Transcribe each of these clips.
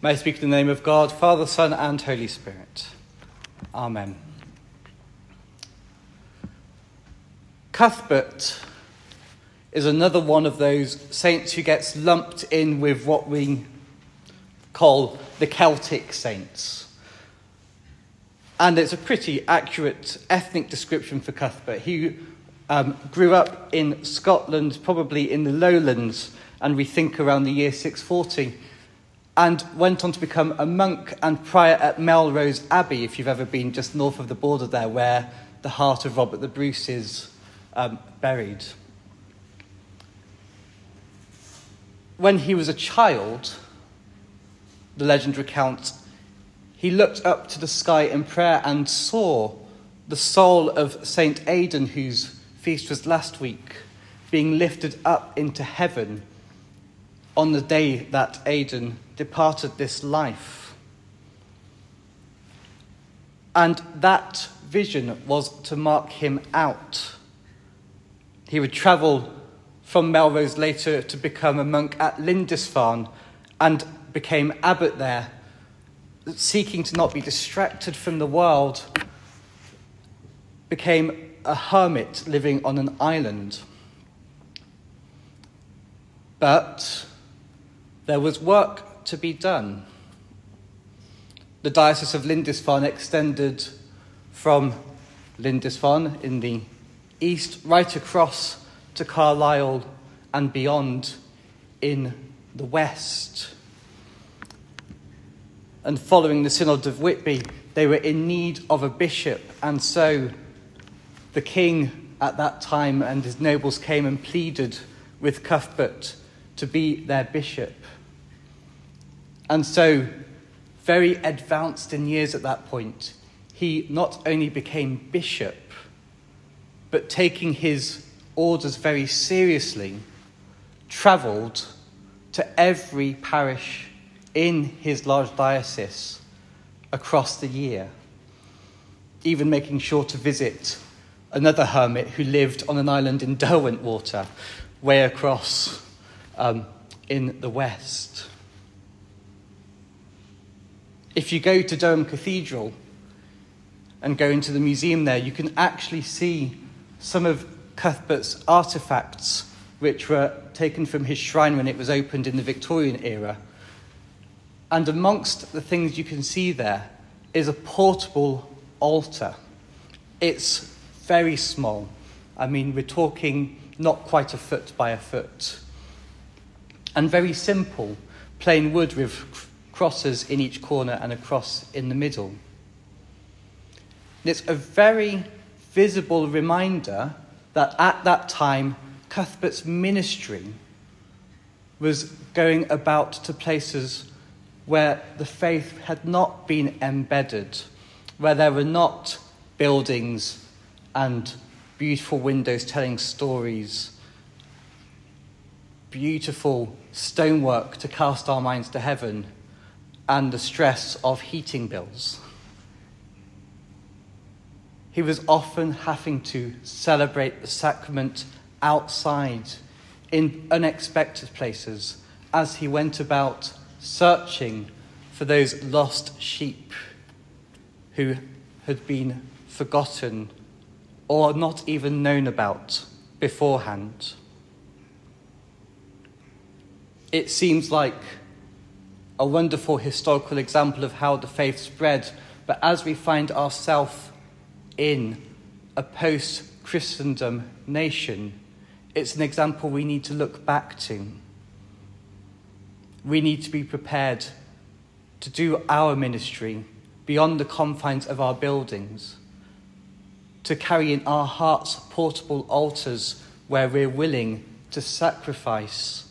May I speak in the name of God, Father, Son, and Holy Spirit. Amen. Cuthbert is another one of those saints who gets lumped in with what we call the Celtic saints. And it's a pretty accurate ethnic description for Cuthbert. He um, grew up in Scotland, probably in the lowlands, and we think around the year 640 and went on to become a monk and prior at Melrose Abbey, if you've ever been just north of the border there, where the heart of Robert the Bruce is um, buried. When he was a child, the legend recounts, he looked up to the sky in prayer and saw the soul of Saint Aidan, whose feast was last week, being lifted up into heaven on the day that Aidan departed this life. And that vision was to mark him out. He would travel from Melrose later to become a monk at Lindisfarne and became abbot there, seeking to not be distracted from the world, became a hermit living on an island. But there was work to be done. The Diocese of Lindisfarne extended from Lindisfarne in the east right across to Carlisle and beyond in the west. And following the Synod of Whitby, they were in need of a bishop, and so the king at that time and his nobles came and pleaded with Cuthbert to be their bishop. And so, very advanced in years at that point, he not only became bishop, but taking his orders very seriously, travelled to every parish in his large diocese across the year, even making sure to visit another hermit who lived on an island in Derwentwater, way across um, in the west. If you go to Durham Cathedral and go into the museum there, you can actually see some of Cuthbert's artifacts, which were taken from his shrine when it was opened in the Victorian era. And amongst the things you can see there is a portable altar. It's very small. I mean, we're talking not quite a foot by a foot. And very simple, plain wood with crosses in each corner and a cross in the middle. it's a very visible reminder that at that time, Cuthbert's ministry was going about to places where the faith had not been embedded, where there were not buildings and beautiful windows telling stories, beautiful stonework to cast our minds to heaven, and the stress of heating bills. He was often having to celebrate the sacrament outside in unexpected places as he went about searching for those lost sheep who had been forgotten or not even known about beforehand. It seems like a wonderful historical example of how the faith spread. But as we find ourselves in a post Christendom nation, it's an example we need to look back to. We need to be prepared to do our ministry beyond the confines of our buildings, to carry in our hearts portable altars where we're willing to sacrifice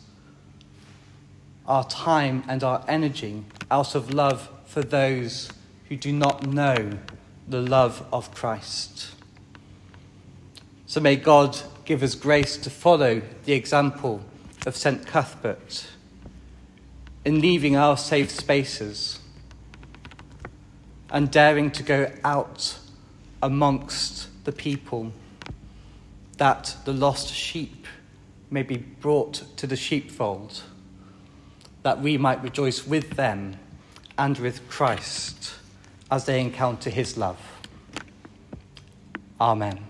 our time and our energy out of love for those who do not know the love of Christ. So may God give us grace to follow the example of St. Cuthbert in leaving our safe spaces and daring to go out amongst the people that the lost sheep may be brought to the sheepfold that we might rejoice with them and with Christ as they encounter his love. Amen.